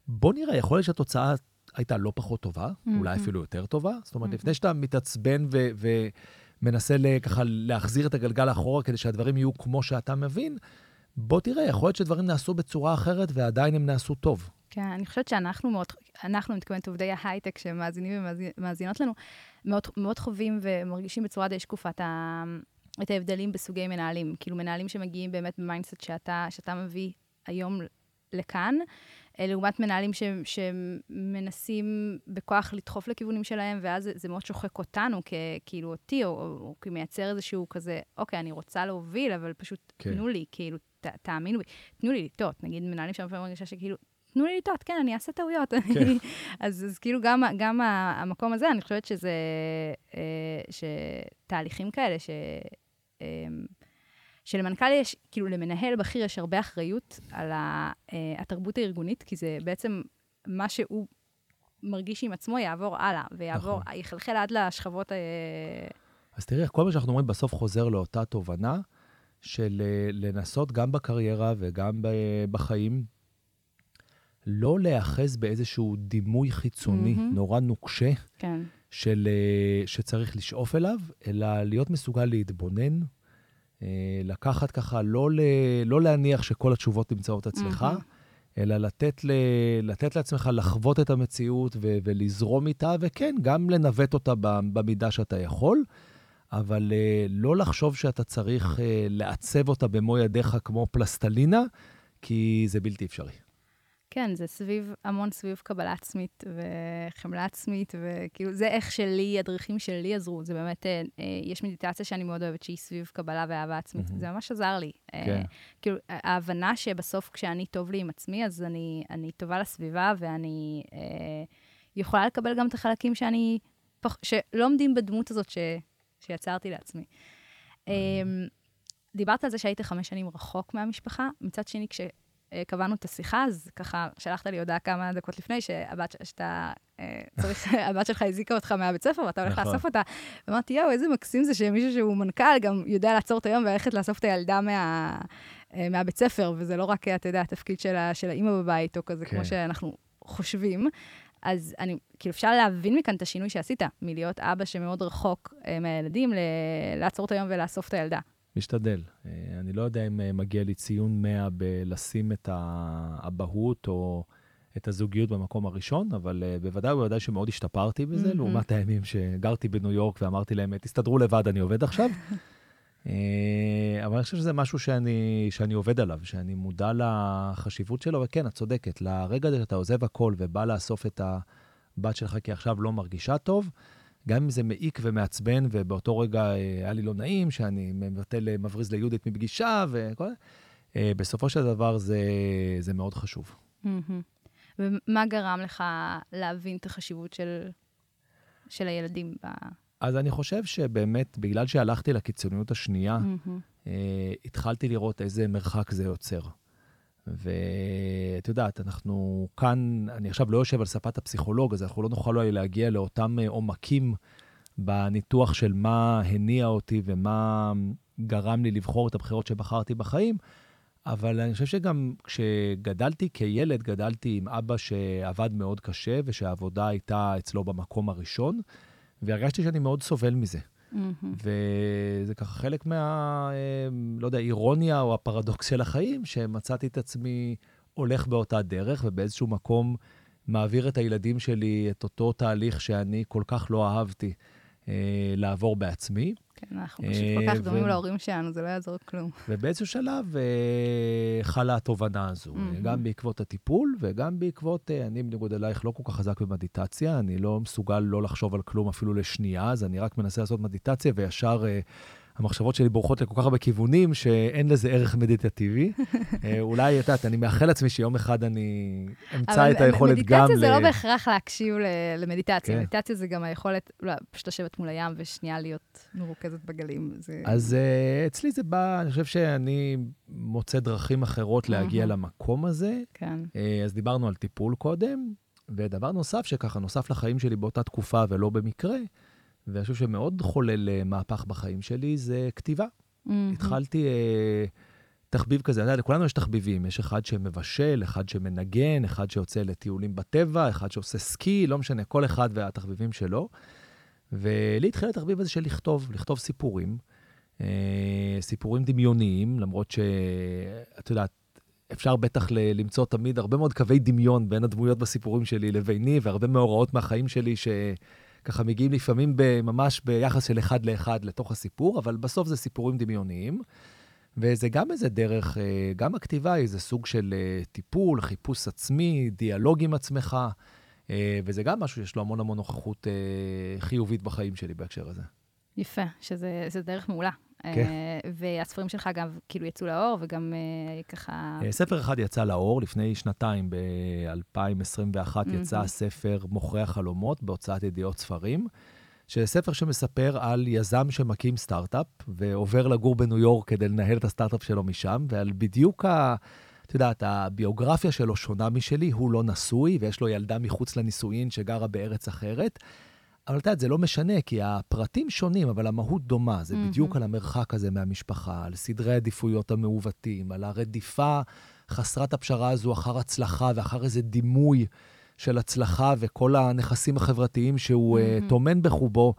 [SPEAKER 1] בוא נראה, יכול להיות שהתוצאה הייתה לא פחות טובה, mm-hmm. אולי אפילו יותר טובה. זאת אומרת, mm-hmm. לפני שאתה מתעצבן ו- ומנסה ככה להחזיר את הגלגל אחורה כדי שהדברים יהיו כמו שאתה מבין, בוא תראה, יכול להיות שדברים נעשו בצורה אחרת ועדיין הם נעשו טוב.
[SPEAKER 3] כן, אני חושבת שאנחנו מאוד, אנחנו, מתכוונת עובדי ההייטק שמאזינים ומאזינות לנו, מאוד, מאוד חווים ומרגישים בצורה די שקופה את, ה, את ההבדלים בסוגי מנהלים. כאילו, מנהלים שמגיעים באמת ב mindset שאתה, שאתה מביא היום לכאן, לעומת מנהלים ש, שמנסים בכוח לדחוף לכיוונים שלהם, ואז זה, זה מאוד שוחק אותנו, כ, כאילו אותי, או, או, או כמייצר איזשהו כזה, אוקיי, אני רוצה להוביל, אבל פשוט כן. תנו לי, כאילו, ת, תאמינו בי, תנו לי לטעות. נגיד מנהלים שם לפעמים מרגישה שכאילו, תנו לי לטעות, כן, אני אעשה טעויות. כן. אז, אז כאילו גם, גם המקום הזה, אני חושבת שזה, אה, שתהליכים כאלה, ש... אה, שלמנכ"ל יש, כאילו למנהל בכיר יש הרבה אחריות על התרבות הארגונית, כי זה בעצם מה שהוא מרגיש עם עצמו יעבור הלאה, ויעבור, נכון. יחלחל עד לשכבות...
[SPEAKER 1] אז תראי, כל מה שאנחנו אומרים בסוף חוזר לאותה תובנה של לנסות גם בקריירה וגם בחיים, לא להיאחז באיזשהו דימוי חיצוני mm-hmm. נורא נוקשה, כן. של, שצריך לשאוף אליו, אלא להיות מסוגל להתבונן, אה, לקחת ככה, לא, ל, לא להניח שכל התשובות נמצאות אצלך, mm-hmm. אלא לתת, ל, לתת לעצמך לחוות את המציאות ו, ולזרום איתה, וכן, גם לנווט אותה במידה שאתה יכול, אבל uh, לא לחשוב שאתה צריך uh, לעצב אותה במו ידיך כמו פלסטלינה, כי זה בלתי אפשרי.
[SPEAKER 3] כן, זה סביב, המון סביב קבלה עצמית וחמלה עצמית, וכאילו, זה איך שלי, הדרכים שלי עזרו. זה באמת, אה, אה, יש מדיטציה שאני מאוד אוהבת, שהיא סביב קבלה ואהבה עצמית. Mm-hmm. זה ממש עזר לי. אה, כן. כאילו, ההבנה שבסוף כשאני טוב לי עם עצמי, אז אני, אני טובה לסביבה, ואני אה, יכולה לקבל גם את החלקים שאני, פח, שלא עומדים בדמות הזאת ש, שיצרתי לעצמי. Mm-hmm. אה, דיברת על זה שהיית חמש שנים רחוק מהמשפחה. מצד שני, כש... אה, קבענו את השיחה, אז ככה שלחת לי הודעה כמה דקות לפני, שהבת, שאתה אה, צריך, הבת שלך הזיקה אותך מהבית ספר, ואתה הולך נכון. לאסוף אותה. ואמרתי, יואו, איזה מקסים זה שמישהו שהוא מנכ"ל גם יודע לעצור את היום וללכת לאסוף את הילדה מה, אה, מהבית ספר, וזה לא רק, אתה יודע, התפקיד של, של האימא בבית, או כזה, כן. כמו שאנחנו חושבים. אז אני, כאילו, אפשר להבין מכאן את השינוי שעשית, מלהיות אבא שמאוד רחוק מהילדים, ל- לעצור את היום ולאסוף את הילדה.
[SPEAKER 1] משתדל. אה, אני לא יודע אם אה, מגיע לי ציון 100 בלשים את האבהות או את הזוגיות במקום הראשון, אבל אה, בוודאי ובוודאי שמאוד השתפרתי בזה, mm-hmm. לעומת הימים שגרתי בניו יורק ואמרתי להם, תסתדרו לבד, אני עובד עכשיו. אבל אני חושב שזה משהו שאני, שאני עובד עליו, שאני מודע לחשיבות שלו, וכן, את צודקת, לרגע הזה שאתה עוזב הכל ובא לאסוף את הבת שלך כי עכשיו לא מרגישה טוב, גם אם זה מעיק ומעצבן, ובאותו רגע אה, היה לי לא נעים, שאני מבטל, אה, מבריז ליהודית מפגישה וכל זה, אה, בסופו של דבר זה, זה מאוד חשוב.
[SPEAKER 3] ומה גרם לך להבין את החשיבות של, של הילדים ב...
[SPEAKER 1] אז אני חושב שבאמת, בגלל שהלכתי לקיצוניות השנייה. התחלתי לראות איזה מרחק זה יוצר. ואת יודעת, אנחנו כאן, אני עכשיו לא יושב על ספת הפסיכולוג, אז אנחנו לא נוכל אולי להגיע לאותם אה, עומקים בניתוח של מה הניע אותי ומה גרם לי לבחור את הבחירות שבחרתי בחיים, אבל אני חושב שגם כשגדלתי כילד, גדלתי עם אבא שעבד מאוד קשה ושהעבודה הייתה אצלו במקום הראשון, והרגשתי שאני מאוד סובל מזה. Mm-hmm. וזה ככה חלק מה, אה, לא יודע, אירוניה או הפרדוקס של החיים, שמצאתי את עצמי הולך באותה דרך ובאיזשהו מקום מעביר את הילדים שלי את אותו תהליך שאני כל כך לא אהבתי אה, לעבור בעצמי.
[SPEAKER 3] כן, אנחנו פשוט כל כך אה, דומים להורים שלנו, זה לא יעזור כלום.
[SPEAKER 1] ובאיזשהו שלב אה, חלה התובנה הזו, גם בעקבות הטיפול וגם בעקבות, אה, אני בניגוד אלייך לא כל כך חזק במדיטציה, אני לא מסוגל לא לחשוב על כלום אפילו לשנייה, אז אני רק מנסה לעשות מדיטציה וישר המחשבות שלי בורחות לכל כך הרבה כיוונים, שאין לזה ערך מדיטטיבי. אה, אולי, את יודעת, אני מאחל לעצמי שיום אחד אני אמצא את היכולת גם ל...
[SPEAKER 3] אבל מדיטציה זה לא בהכרח להקשיב למדיטציה.
[SPEAKER 1] כן.
[SPEAKER 3] מדיטציה זה גם היכולת, לא, פשוט לשבת מול הים ושנייה להיות מרוכזת בגלים.
[SPEAKER 1] אז אה, אצלי זה בא, אני חושב שאני מוצא דרכים אחרות להגיע. למקום הזה.
[SPEAKER 3] כן.
[SPEAKER 1] אה, אז דיברנו על טיפול קודם, ודבר נוסף שככה נוסף לחיים שלי באותה תקופה ולא במקרה, ואני חושב שמאוד חולל אה, מהפך בחיים שלי, זה כתיבה.
[SPEAKER 3] מהמם.
[SPEAKER 1] התחלתי אה, תחביב כזה, אתה יודע, לכולנו יש תחביבים, יש אחד שמבשל, אחד שמנגן, אחד שיוצא לטיולים בטבע, אחד שעושה סקי, לא משנה, כל אחד והתחביבים שלו. ולי התחיל התחביב הזה של לכתוב, לכתוב סיפורים, אה, סיפורים דמיוניים, למרות שאת יודעת, אפשר בטח ל- למצוא תמיד הרבה מאוד קווי דמיון בין הדמויות בסיפורים שלי לביני, והרבה מאורעות מהחיים שלי שככה מגיעים לפעמים ממש ביחס של אחד לאחד לתוך הסיפור, אבל בסוף זה סיפורים דמיוניים. וזה גם איזה דרך, אה, גם הכתיבה היא איזה סוג של אה, טיפול, חיפוש עצמי, דיאלוג עם עצמך, אה, וזה גם משהו שיש לו המון המון נוכחות חיובית בחיים שלי בהקשר הזה.
[SPEAKER 3] יפה, שזה זה דרך מעולה.
[SPEAKER 1] כן.
[SPEAKER 3] אה, והספרים שלך גם כאילו יצאו לאור, וגם אה, ככה...
[SPEAKER 1] אה, ספר אחד יצא לאור לפני שנתיים, ב-2021 יצא. הספר מוכרי החלומות בהוצאת ידיעות ספרים, שזה ספר שמספר על יזם שמקים סטארט-אפ ועובר לגור בניו יורק כדי לנהל את הסטארט-אפ שלו משם, ועל בדיוק ה... את יודעת, הביוגרפיה שלו שונה משלי, הוא לא נשוי ויש לו ילדה מחוץ לנישואין שגרה בארץ אחרת. אבל את יודעת, זה לא משנה, כי הפרטים שונים, אבל המהות דומה. זה
[SPEAKER 3] מהמם.
[SPEAKER 1] בדיוק על המרחק הזה מהמשפחה, על סדרי העדיפויות המעוותים, על הרדיפה חסרת הפשרה הזו אחר הצלחה ואחר איזה דימוי של הצלחה וכל הנכסים החברתיים שהוא אה,
[SPEAKER 3] מהמם.
[SPEAKER 1] טומן בחובו,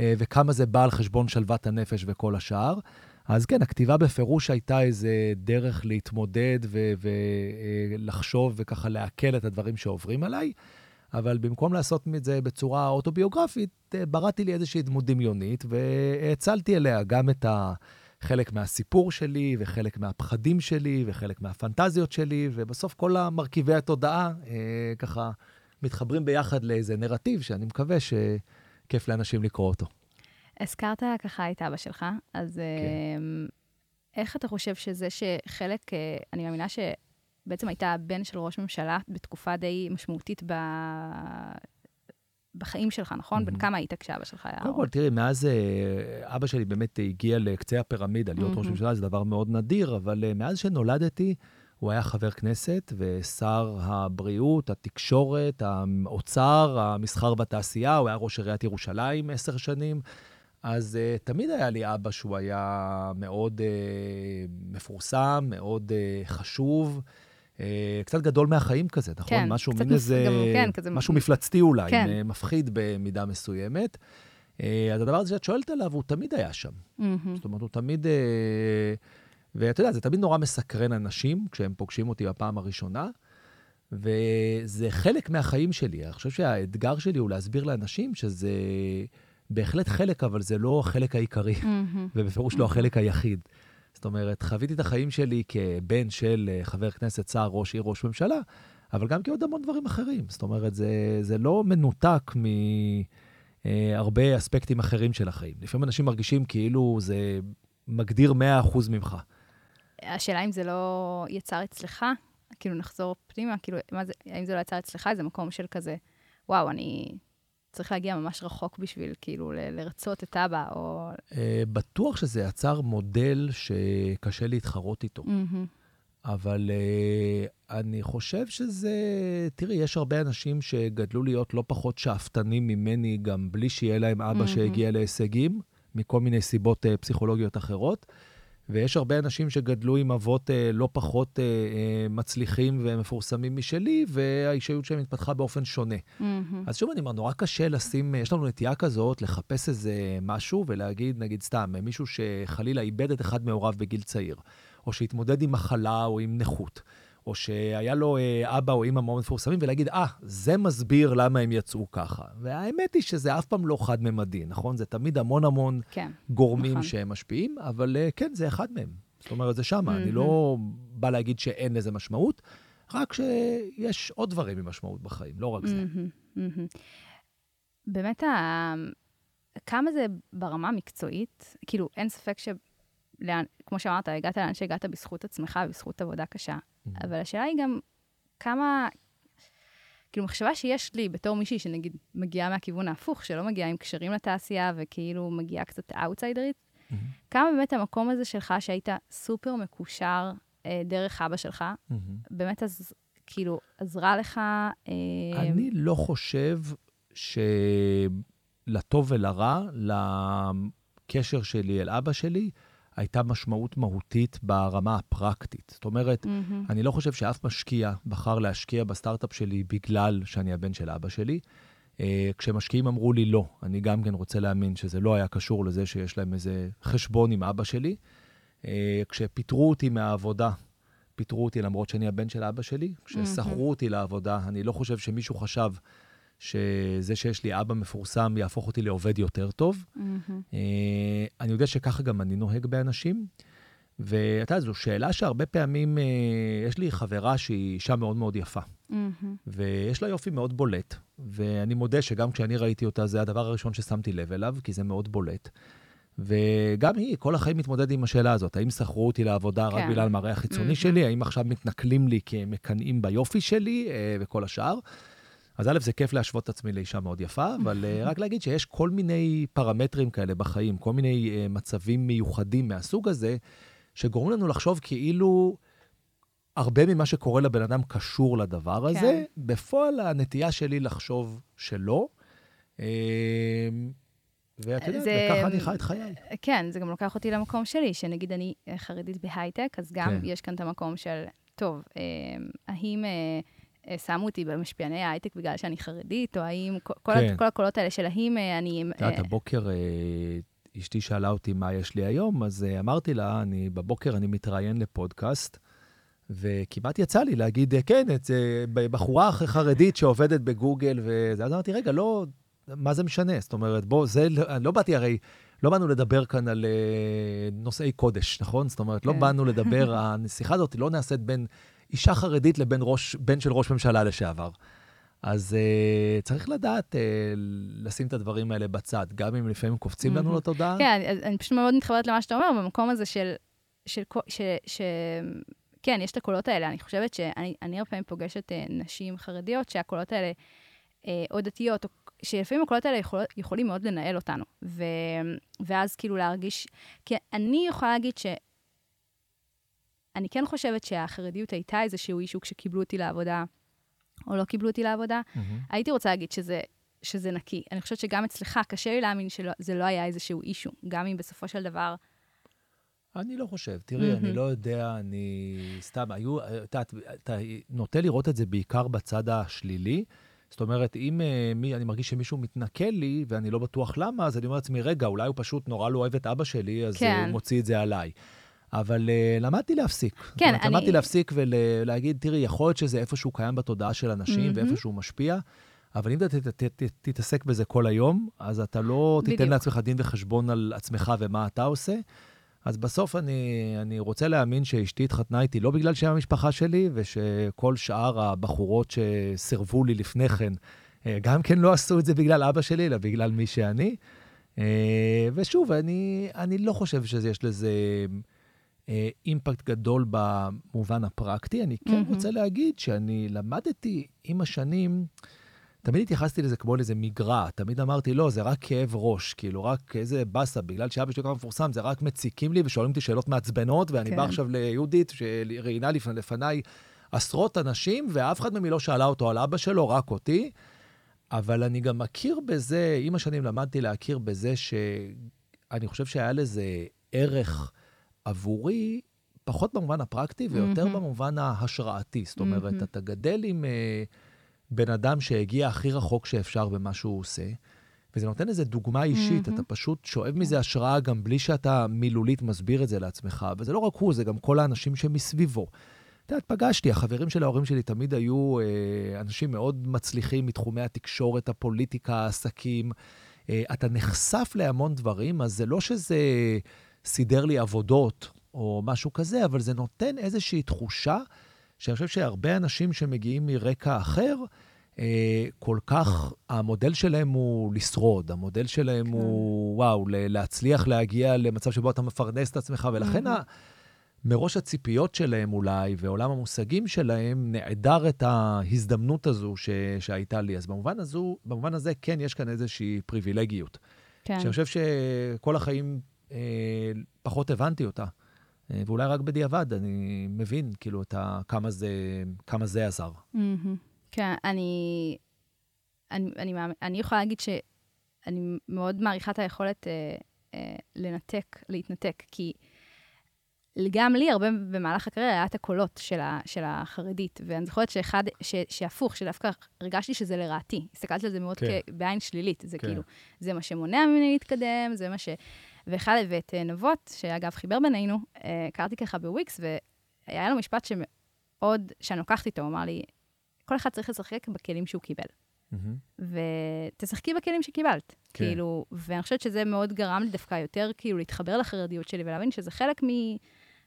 [SPEAKER 1] אה, וכמה זה בא על חשבון שלוות הנפש וכל השאר. אז כן, הכתיבה בפירוש הייתה איזה דרך להתמודד ולחשוב וככה לעכל את הדברים שעוברים עליי. אבל במקום לעשות את זה בצורה אוטוביוגרפית, אה, בראתי לי איזושהי דמות דמיונית, והאצלתי אליה גם את חלק מהסיפור שלי, וחלק מהפחדים שלי, וחלק מהפנטזיות שלי, ובסוף כל המרכיבי התודעה אה, ככה מתחברים ביחד לאיזה נרטיב שאני מקווה שכיף לאנשים לקרוא אותו.
[SPEAKER 3] הזכרת ככה את אבא שלך, אז
[SPEAKER 1] כן.
[SPEAKER 3] אה, איך אתה חושב שזה שחלק, אה, אני מאמינה שבעצם הייתה הבן של ראש ממשלה בתקופה די משמעותית ב... בחיים שלך, נכון? בן
[SPEAKER 1] מהמם.
[SPEAKER 3] כמה היית כשאבא שלך היה...
[SPEAKER 1] קודם כל, תראי, מאז אה, אבא שלי באמת הגיע לקצה הפירמידה, להיות ראש
[SPEAKER 3] מהמם.
[SPEAKER 1] ממשלה זה דבר מאוד נדיר, אבל אה, מאז שנולדתי, הוא היה חבר כנסת ושר הבריאות, התקשורת, האוצר, המסחר והתעשייה, הוא היה ראש עיריית ירושלים עשר שנים. אז uh, תמיד היה לי אבא שהוא היה מאוד uh, מפורסם, מאוד uh, חשוב, קצת גדול מהחיים כזה, נכון?
[SPEAKER 3] כן,
[SPEAKER 1] משהו
[SPEAKER 3] קצת
[SPEAKER 1] מין איזה...
[SPEAKER 3] גם, כן, כזה
[SPEAKER 1] משהו מפלצתי אולי,
[SPEAKER 3] כן.
[SPEAKER 1] מפחיד במידה מסוימת. אה, אז הדבר הזה שאת שואלת עליו, הוא תמיד היה שם.
[SPEAKER 3] מהמם.
[SPEAKER 1] זאת אומרת, הוא תמיד... אה, ואתה יודע, זה תמיד נורא מסקרן אנשים כשהם פוגשים אותי בפעם הראשונה, וזה חלק מהחיים שלי. אני חושב שהאתגר שלי הוא להסביר לאנשים שזה בהחלט חלק, אבל זה לא החלק העיקרי,
[SPEAKER 3] מהמם.
[SPEAKER 1] ובפירוש לא החלק היחיד. זאת אומרת, חוויתי את החיים שלי כבן של אה, חבר כנסת, שר, ראש עיר, ראש ממשלה, אבל גם כעוד המון דברים אחרים. זאת אומרת, זה, זה לא מנותק מהרבה אספקטים אחרים של החיים. לפעמים אנשים מרגישים כאילו זה מגדיר 100% ממך.
[SPEAKER 3] השאלה אם זה לא יצר אצלך, כאילו נחזור פנימה, כאילו, מה זה, האם זה לא יצר אצלך איזה מקום של כזה, וואו, אני צריך להגיע ממש רחוק בשביל כאילו לרצות את אבא, או...
[SPEAKER 1] אה, בטוח שזה יצר מודל שקשה להתחרות איתו. אבל uh, אני חושב שזה... תראי, יש הרבה אנשים שגדלו להיות לא פחות שאפתנים ממני, גם בלי שיהיה להם אבא. שהגיע להישגים, מכל מיני סיבות uh, פסיכולוגיות אחרות. ויש הרבה אנשים שגדלו עם אבות uh, לא פחות uh, uh, מצליחים ומפורסמים משלי, והאישיות שלהם התפתחה באופן שונה.
[SPEAKER 3] מהמם.
[SPEAKER 1] אז שוב, אני אומר, נורא קשה לשים, יש לנו נטייה כזאת לחפש איזה משהו ולהגיד, נגיד סתם, מישהו שחלילה איבד את אחד מהוריו בגיל צעיר, או שהתמודד עם מחלה או עם נכות, או שהיה לו אה, אבא או אימא מאוד מפורסמים, ולהגיד, אה, זה מסביר למה הם יצאו ככה. והאמת היא שזה אף פעם לא חד-ממדי, נכון? זה תמיד המון המון
[SPEAKER 3] כן.
[SPEAKER 1] גורמים
[SPEAKER 3] נכון.
[SPEAKER 1] שהם משפיעים, אבל אה, כן, זה אחד מהם. זאת אומרת, זה שמה. אני
[SPEAKER 3] מהמם.
[SPEAKER 1] לא בא להגיד שאין לזה משמעות, רק שיש עוד דברים עם משמעות בחיים, לא רק זה.
[SPEAKER 3] מהמם, מהמם. באמת, ה... כמה זה ברמה המקצועית, כאילו, אין ספק ש... לאן, כמו שאמרת, הגעת לאן שהגעת בזכות עצמך ובזכות עבודה קשה.
[SPEAKER 1] Mm-hmm.
[SPEAKER 3] אבל השאלה היא גם כמה, כאילו, מחשבה שיש לי בתור מישהי שנגיד מגיעה מהכיוון ההפוך, שלא מגיעה עם קשרים לתעשייה וכאילו מגיעה קצת אאוטסיידרית,
[SPEAKER 1] Mm-hmm.
[SPEAKER 3] כמה באמת המקום הזה שלך, שהיית סופר מקושר אה, דרך אבא שלך,
[SPEAKER 1] Mm-hmm.
[SPEAKER 3] באמת אז, כאילו, עזרה לך... אה,
[SPEAKER 1] אני לא חושב שלטוב ולרע, לקשר שלי אל אבא שלי, הייתה משמעות מהותית ברמה הפרקטית. זאת אומרת,
[SPEAKER 3] מהמם.
[SPEAKER 1] אני לא חושב שאף משקיע בחר להשקיע בסטארט-אפ שלי בגלל שאני הבן של אבא שלי. אה, כשמשקיעים אמרו לי לא, אני גם כן רוצה להאמין שזה לא היה קשור לזה שיש להם איזה חשבון עם אבא שלי. אה, כשפיטרו אותי מהעבודה, פיטרו אותי למרות שאני הבן של אבא שלי. כששכרו אותי לעבודה, אני לא חושב שמישהו חשב שזה שיש לי אבא מפורסם יהפוך אותי לעובד יותר טוב. אה, אני יודע שככה גם אני נוהג באנשים. ואתה יודע, זו שאלה שהרבה פעמים, אה, יש לי חברה שהיא אישה מאוד מאוד יפה,
[SPEAKER 3] מהמם.
[SPEAKER 1] ויש לה יופי מאוד בולט, ואני מודה שגם כשאני ראיתי אותה, זה הדבר הראשון ששמתי לב אליו, כי זה מאוד בולט. וגם היא, כל החיים מתמודדת עם השאלה הזאת, האם שכרו אותי לעבודה רק
[SPEAKER 3] כן.
[SPEAKER 1] בגלל המראה החיצוני שלי, האם עכשיו מתנכלים לי כי הם מקנאים ביופי שלי אה, וכל השאר. אז א', זה כיף להשוות את עצמי לאישה מאוד יפה, אבל אה, רק להגיד שיש כל מיני פרמטרים כאלה בחיים, כל מיני אה, מצבים מיוחדים מהסוג הזה, שגורמים לנו לחשוב כאילו הרבה ממה שקורה לבן אדם קשור לדבר הזה.
[SPEAKER 3] כן.
[SPEAKER 1] בפועל הנטייה שלי לחשוב שלא. אה, ואת יודעת,
[SPEAKER 3] זה-
[SPEAKER 1] וככה אני חי את חיי.
[SPEAKER 3] כן, זה גם לוקח אותי למקום שלי, שנגיד אני חרדית בהייטק, אז גם
[SPEAKER 1] כן.
[SPEAKER 3] יש כאן את המקום של, טוב, אה, האם אה, אה, שמו אותי במשפיעני ההייטק בגלל שאני חרדית, או האם, כל,
[SPEAKER 1] כן.
[SPEAKER 3] כל הקולות האלה של האם אה, אני...
[SPEAKER 1] את יודעת,
[SPEAKER 3] אה,
[SPEAKER 1] הבוקר אה, אשתי שאלה אותי מה יש לי היום, אז אה, אמרתי לה, אני, בבוקר אני מתראיין לפודקאסט, וכמעט יצא לי להגיד, אה, כן, את בחורה חרדית שעובדת בגוגל, וזה, אז אמרתי, רגע, לא, מה זה משנה? זאת אומרת, בוא, זה, לא- לא באתי הרי, לא באנו לדבר כאן על אה, נושאי קודש, נכון? זאת אומרת, לא
[SPEAKER 3] כן.
[SPEAKER 1] באנו לדבר, הנסיכה הזאת לא נעשית בין אישה חרדית לבין ראש, בן של ראש ממשלה לשעבר. אז uh, צריך לדעת uh, לשים את הדברים האלה בצד, גם אם לפעמים קופצים לנו
[SPEAKER 3] מהמם.
[SPEAKER 1] לתודעה.
[SPEAKER 3] כן, אני, אני פשוט מאוד מתחברת למה שאתה אומר, במקום הזה של... של, כל- ש, ש, כן, יש את הקולות האלה. אני חושבת שאני אני הרבה פעמים פוגשת אה, נשים חרדיות שהקולות האלה, אה, או דתיות, או, שלפעמים הקולות האלה יכול, יכולים מאוד לנהל אותנו. ו, ואז כאילו להרגיש... כי אני יכולה להגיד ש... אני כן חושבת שהחרדיות הייתה איזשהו אישו כשקיבלו אותי לעבודה, או לא קיבלו אותי לעבודה.
[SPEAKER 1] מהמם.
[SPEAKER 3] הייתי רוצה להגיד שזה, שזה נקי. אני חושבת שגם אצלך קשה לי להאמין שזה לא היה איזשהו אישו, גם אם בסופו של דבר...
[SPEAKER 1] אני לא חושב. תראי, אני
[SPEAKER 3] מהמם.
[SPEAKER 1] לא יודע, אני סתם, היו, את יודעת, אתה נוטה לראות את זה בעיקר בצד השלילי. זאת אומרת, אם אה, מי, אני מרגיש שמישהו מתנכל לי, ואני לא בטוח למה, אז אני אומר לעצמי, רגע, אולי הוא פשוט נורא לא אוהב את אבא שלי, אז
[SPEAKER 3] כן.
[SPEAKER 1] כן. הוא מוציא את זה עליי. אבל uh, למדתי להפסיק.
[SPEAKER 3] כן,
[SPEAKER 1] אומרת,
[SPEAKER 3] אני-
[SPEAKER 1] למדתי להפסיק ולהגיד, תראי, יכול להיות שזה איפשהו קיים בתודעה של אנשים
[SPEAKER 3] מהמם.
[SPEAKER 1] ואיפשהו משפיע, אבל אם אתה תתעסק בזה כל היום, אז אתה לא תיתן
[SPEAKER 3] בדיוק.
[SPEAKER 1] לעצמך דין וחשבון על עצמך ומה אתה עושה. אז בסוף אני, אני רוצה להאמין שאשתי התחתנה איתי לא בגלל שהיא המשפחה שלי, ושכל שאר הבחורות שסירבו לי לפני כן, אה, גם כן לא עשו את זה בגלל אבא שלי, אלא בגלל מי שאני. אה, ושוב, אני, אני לא חושב שיש לזה אימפקט גדול במובן הפרקטי. אני כן
[SPEAKER 3] מהמם.
[SPEAKER 1] רוצה להגיד שאני למדתי עם השנים, תמיד התייחסתי לזה כמו לאיזה מגרע, תמיד אמרתי, לא, זה רק כאב ראש, כאילו, רק איזה באסה, בגלל שאבא שלי כל כך מפורסם, זה רק מציקים לי ושואלים אותי שאלות מעצבנות, ואני
[SPEAKER 3] כן.
[SPEAKER 1] בא עכשיו ליהודית, שראיינה לפני, לפניי עשרות אנשים, ואף אחד היא לא שאלה אותו על אבא שלו, רק אותי. אבל אני גם מכיר בזה, עם השנים למדתי להכיר בזה שאני חושב שהיה לזה ערך עבורי, פחות במובן הפרקטי ויותר
[SPEAKER 3] מהמם.
[SPEAKER 1] במובן ההשראתי. זאת אומרת,
[SPEAKER 3] מהמם.
[SPEAKER 1] אתה גדל עם אה, בן אדם שהגיע הכי רחוק שאפשר במה שהוא עושה, וזה נותן איזו דוגמה אישית,
[SPEAKER 3] מהמם.
[SPEAKER 1] אתה פשוט שואב מזה השראה גם בלי שאתה מילולית מסביר את זה לעצמך. וזה לא רק הוא, זה גם כל האנשים שמסביבו. את יודעת, פגשתי, החברים של ההורים שלי תמיד היו אה, אנשים מאוד מצליחים מתחומי התקשורת, הפוליטיקה, העסקים. אה, אתה נחשף להמון דברים, אז זה לא שזה סידר לי עבודות או משהו כזה, אבל זה נותן איזושהי תחושה שאני חושב שהרבה אנשים שמגיעים מרקע אחר, אה, כל כך, המודל שלהם הוא לשרוד, המודל שלהם
[SPEAKER 3] כן.
[SPEAKER 1] הוא, וואו, להצליח להגיע למצב שבו אתה מפרנס את עצמך, ולכן ה- מראש הציפיות שלהם אולי, ועולם המושגים שלהם, נעדר את ההזדמנות הזו ש- שהייתה לי. אז במובן, הזו, במובן הזה, כן, יש כאן איזושהי פריבילגיות.
[SPEAKER 3] כן.
[SPEAKER 1] שאני חושב שכל החיים פחות הבנתי אותה. אה, ואולי רק בדיעבד אני מבין, כאילו, את ה, כמה, זה, כמה זה עזר.
[SPEAKER 3] מהמם. כן, אני, אני, אני, אני יכולה להגיד שאני מאוד מעריכה את היכולת אה, אה, לנתק, להתנתק, כי גם לי הרבה במהלך הקריירה היה את הקולות של, ה, של החרדית, ואני זוכרת שאחד, ש, שהפוך, שדווקא הרגשתי שזה לרעתי. הסתכלתי על זה מאוד
[SPEAKER 1] כן.
[SPEAKER 3] כ, בעין שלילית, זה
[SPEAKER 1] כן.
[SPEAKER 3] כאילו, זה מה שמונע ממני להתקדם, זה מה ש... ואחד, ואת אה, נבות, שאגב חיבר בינינו, אה, הכרתי ככה בוויקס, והיה לו משפט שמאוד, שאני לוקחת איתו, הוא אמר לי, כל אחד צריך לשחק בכלים שהוא קיבל. ותשחקי בכלים שקיבלת.
[SPEAKER 1] כן.
[SPEAKER 3] כאילו, ואני חושבת שזה מאוד גרם לי דווקא יותר, כאילו, להתחבר לחרדיות שלי ולהבין שזה חלק מ,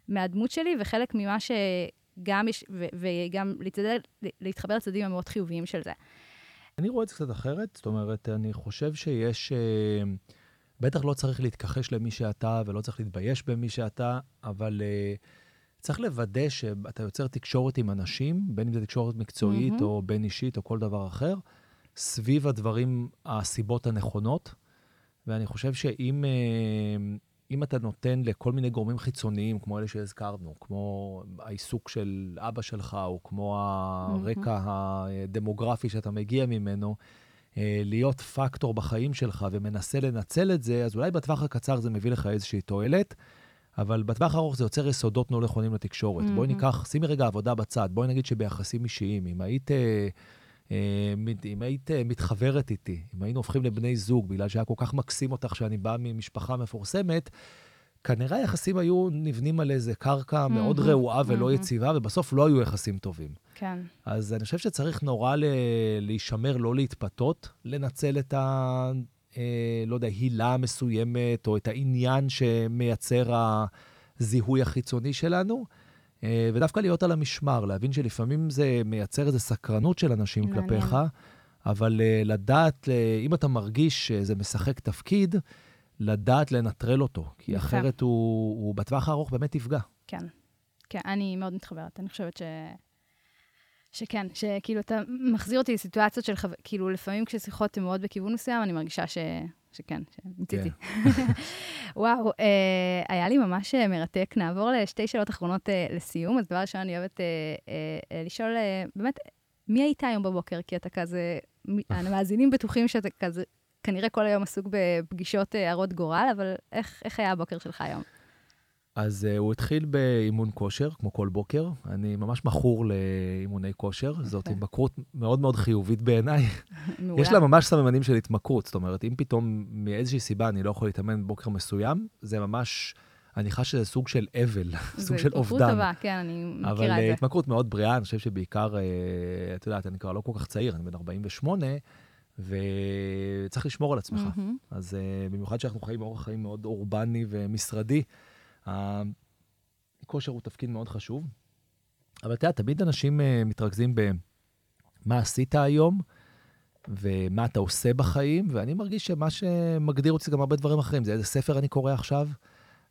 [SPEAKER 3] מהדמות שלי וחלק ממה שגם יש, ו, וגם להתעדל, להתחבר לצדדים המאוד חיוביים של זה.
[SPEAKER 1] אני רואה את זה קצת אחרת, זאת אומרת, אני חושב שיש... אה, בטח לא צריך להתכחש למי שאתה ולא צריך להתבייש במי שאתה, אבל אה, צריך לוודא שאתה יוצר תקשורת עם אנשים, בין אם זו תקשורת מקצועית
[SPEAKER 3] מהמם.
[SPEAKER 1] או בין אישית או כל דבר אחר, סביב הדברים, הסיבות הנכונות. ואני חושב שאם אה, אם אתה נותן לכל מיני גורמים חיצוניים, כמו אלה שהזכרנו, כמו העיסוק של אבא שלך, או כמו הרקע הדמוגרפי שאתה מגיע ממנו, להיות פקטור בחיים שלך ומנסה לנצל את זה, אז אולי בטווח הקצר זה מביא לך איזושהי תועלת, אבל בטווח הארוך זה יוצר יסודות לא נכונים לתקשורת. בואי
[SPEAKER 3] מהמם.
[SPEAKER 1] ניקח, שימי רגע עבודה בצד, בואי נגיד שביחסים אישיים, אם היית... אה, אה, אם היית אה, מתחברת איתי, אם היינו הופכים לבני זוג, בגלל שהיה כל כך מקסים אותך שאני בא ממשפחה מפורסמת, כנראה היחסים היו נבנים על איזה קרקע מאוד
[SPEAKER 3] מהמם,
[SPEAKER 1] רעועה ולא
[SPEAKER 3] מהמם.
[SPEAKER 1] יציבה, ובסוף לא היו יחסים טובים.
[SPEAKER 3] כן.
[SPEAKER 1] אז אני חושב שצריך נורא ל- להישמר, לא להתפתות, לנצל את ה... אה, לא יודע, הילה מסוימת, או את העניין שמייצר הזיהוי החיצוני שלנו, אה, ודווקא להיות על המשמר, להבין שלפעמים זה מייצר איזו סקרנות של אנשים
[SPEAKER 3] מעניין.
[SPEAKER 1] כלפיך, אבל אה, לדעת, אה, אם אתה מרגיש שזה משחק תפקיד, לדעת לנטרל אותו, כי
[SPEAKER 3] יפה.
[SPEAKER 1] אחרת הוא, הוא בטווח הארוך באמת יפגע.
[SPEAKER 3] כן. כן, אני מאוד מתחברת. אני חושבת ש... שכן, שכאילו אתה מחזיר אותי לסיטואציות של חבר... כאילו, לפעמים כששיחות הן מאוד בכיוון מסוים, אני מרגישה ש... שכן, שמיציתי. וואו, אה, היה לי ממש אה, מרתק. נעבור לשתי שאלות אחרונות אה, לסיום. אז דבר ראשון, אני אוהבת אה, אה, אה, לשאול, אה, באמת, מי היית היום בבוקר? כי אתה כזה, המאזינים בטוחים שאתה כזה, כנראה כל היום עסוק בפגישות אה, הרות גורל, אבל איך, איך היה הבוקר שלך היום?
[SPEAKER 1] אז uh, הוא התחיל באימון כושר, כמו כל בוקר. אני ממש מכור לאימוני כושר, זאת
[SPEAKER 3] יפה.
[SPEAKER 1] התמכרות מאוד מאוד חיובית בעיניי. יש לה ממש סממנים של התמכרות, זאת אומרת, אם פתאום מאיזושהי סיבה אני לא יכול להתאמן בבוקר מסוים, זה ממש, אני חש שזה סוג של אבל, סוג של אובדן.
[SPEAKER 3] התמכרות טובה, כן, אני
[SPEAKER 1] אבל
[SPEAKER 3] מכירה
[SPEAKER 1] אה,
[SPEAKER 3] את זה.
[SPEAKER 1] התמכרות מאוד בריאה, אני חושב שבעיקר, אה, את יודעת, אני כבר לא כל כך צעיר, אני בן 48, וצריך לשמור על עצמך.
[SPEAKER 3] מהמם.
[SPEAKER 1] אז uh, במיוחד שאנחנו חיים אורח חיים מאוד אורבני ומשרדי, הכושר הוא תפקיד מאוד חשוב. אבל אתה יודע, תמיד אנשים uh, מתרכזים במה עשית היום, ומה אתה עושה בחיים, ואני מרגיש שמה שמגדיר אותי זה גם הרבה דברים אחרים, זה איזה ספר אני קורא עכשיו,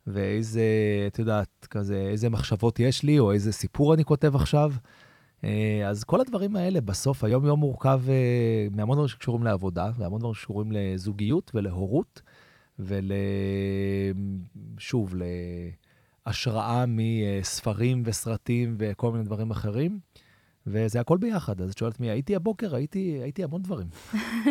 [SPEAKER 1] ואיזה, את יודעת, כזה, איזה מחשבות יש לי, או איזה סיפור אני כותב עכשיו. אה, אז כל הדברים האלה, בסוף היום-יום מורכב אה, מהמון דברים שקשורים לעבודה, והמון דברים שקשורים לזוגיות ולהורות, ול... שוב, להשראה מספרים וסרטים וכל מיני דברים אחרים. וזה הכל ביחד. אז את שואלת מי הייתי הבוקר? הייתי, הייתי המון דברים.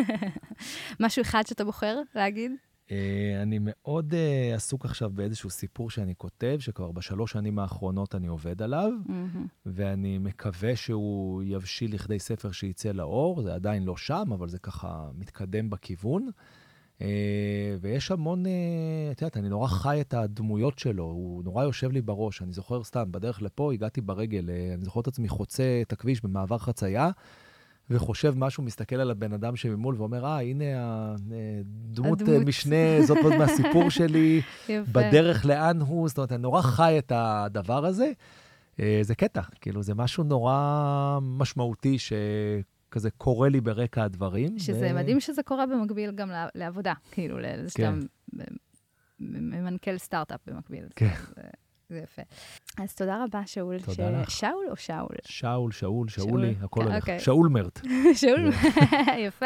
[SPEAKER 3] משהו אחד שאתה בוחר להגיד?
[SPEAKER 1] אה, אני מאוד אה, עסוק עכשיו באיזשהו סיפור שאני כותב, שכבר בשלוש שנים האחרונות אני עובד עליו,
[SPEAKER 3] מהמם.
[SPEAKER 1] ואני מקווה שהוא יבשיל לכדי ספר שיצא לאור. זה עדיין לא שם, אבל זה ככה מתקדם בכיוון. ויש המון, אה, את יודעת, אני נורא חי את הדמויות שלו, הוא נורא יושב לי בראש. אני זוכר סתם, בדרך לפה הגעתי ברגל, אה, אני זוכר את עצמי חוצה את הכביש במעבר חצייה, וחושב משהו, מסתכל על הבן אדם שממול ואומר, אה, הנה הדמות
[SPEAKER 3] הדמות."
[SPEAKER 1] משנה, זאת עוד מהסיפור שלי,
[SPEAKER 3] יפה.
[SPEAKER 1] בדרך לאן הוא, זאת אומרת, אני נורא חי את הדבר הזה. אה, זה קטע, כאילו, זה משהו נורא משמעותי, כזה קורה לי ברקע הדברים.
[SPEAKER 3] שזה ו... מדהים שזה קורה במקביל גם לעבודה, כאילו, לזה שאתה כן. ממנכ"ל סטארט-אפ במקביל.
[SPEAKER 1] כן.
[SPEAKER 3] זה, זה יפה. אז תודה רבה, שאול.
[SPEAKER 1] תודה
[SPEAKER 3] ש...
[SPEAKER 1] לך.
[SPEAKER 3] שאול או שאול?
[SPEAKER 1] שאול, שאול, שאולי, הכל הולך.
[SPEAKER 3] אוקיי.
[SPEAKER 1] שאול מרט.
[SPEAKER 3] שאול, יפה.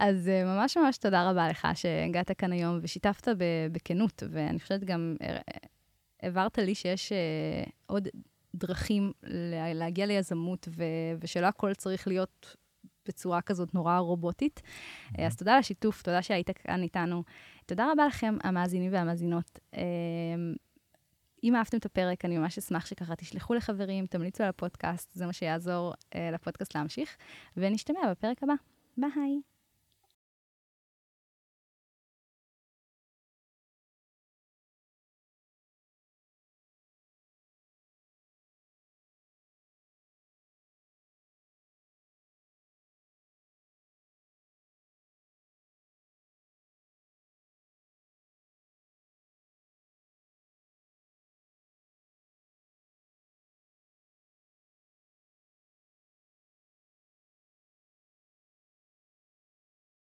[SPEAKER 3] אז אה, ממש ממש תודה רבה לך שהגעת כאן היום ושיתפת בכנות, ואני חושבת גם אה, העברת לי שיש אה, עוד דרכים להגיע ליזמות, ושלא הכל צריך להיות בצורה כזאת נורא רובוטית. אז תודה על השיתוף, תודה שהיית כאן איתנו. תודה רבה לכם, המאזינים והמאזינות. אם אהבתם את הפרק, אני ממש אשמח שככה תשלחו לחברים, תמליצו על הפודקאסט, זה מה שיעזור לפודקאסט להמשיך, ונשתמע בפרק הבא. ביי.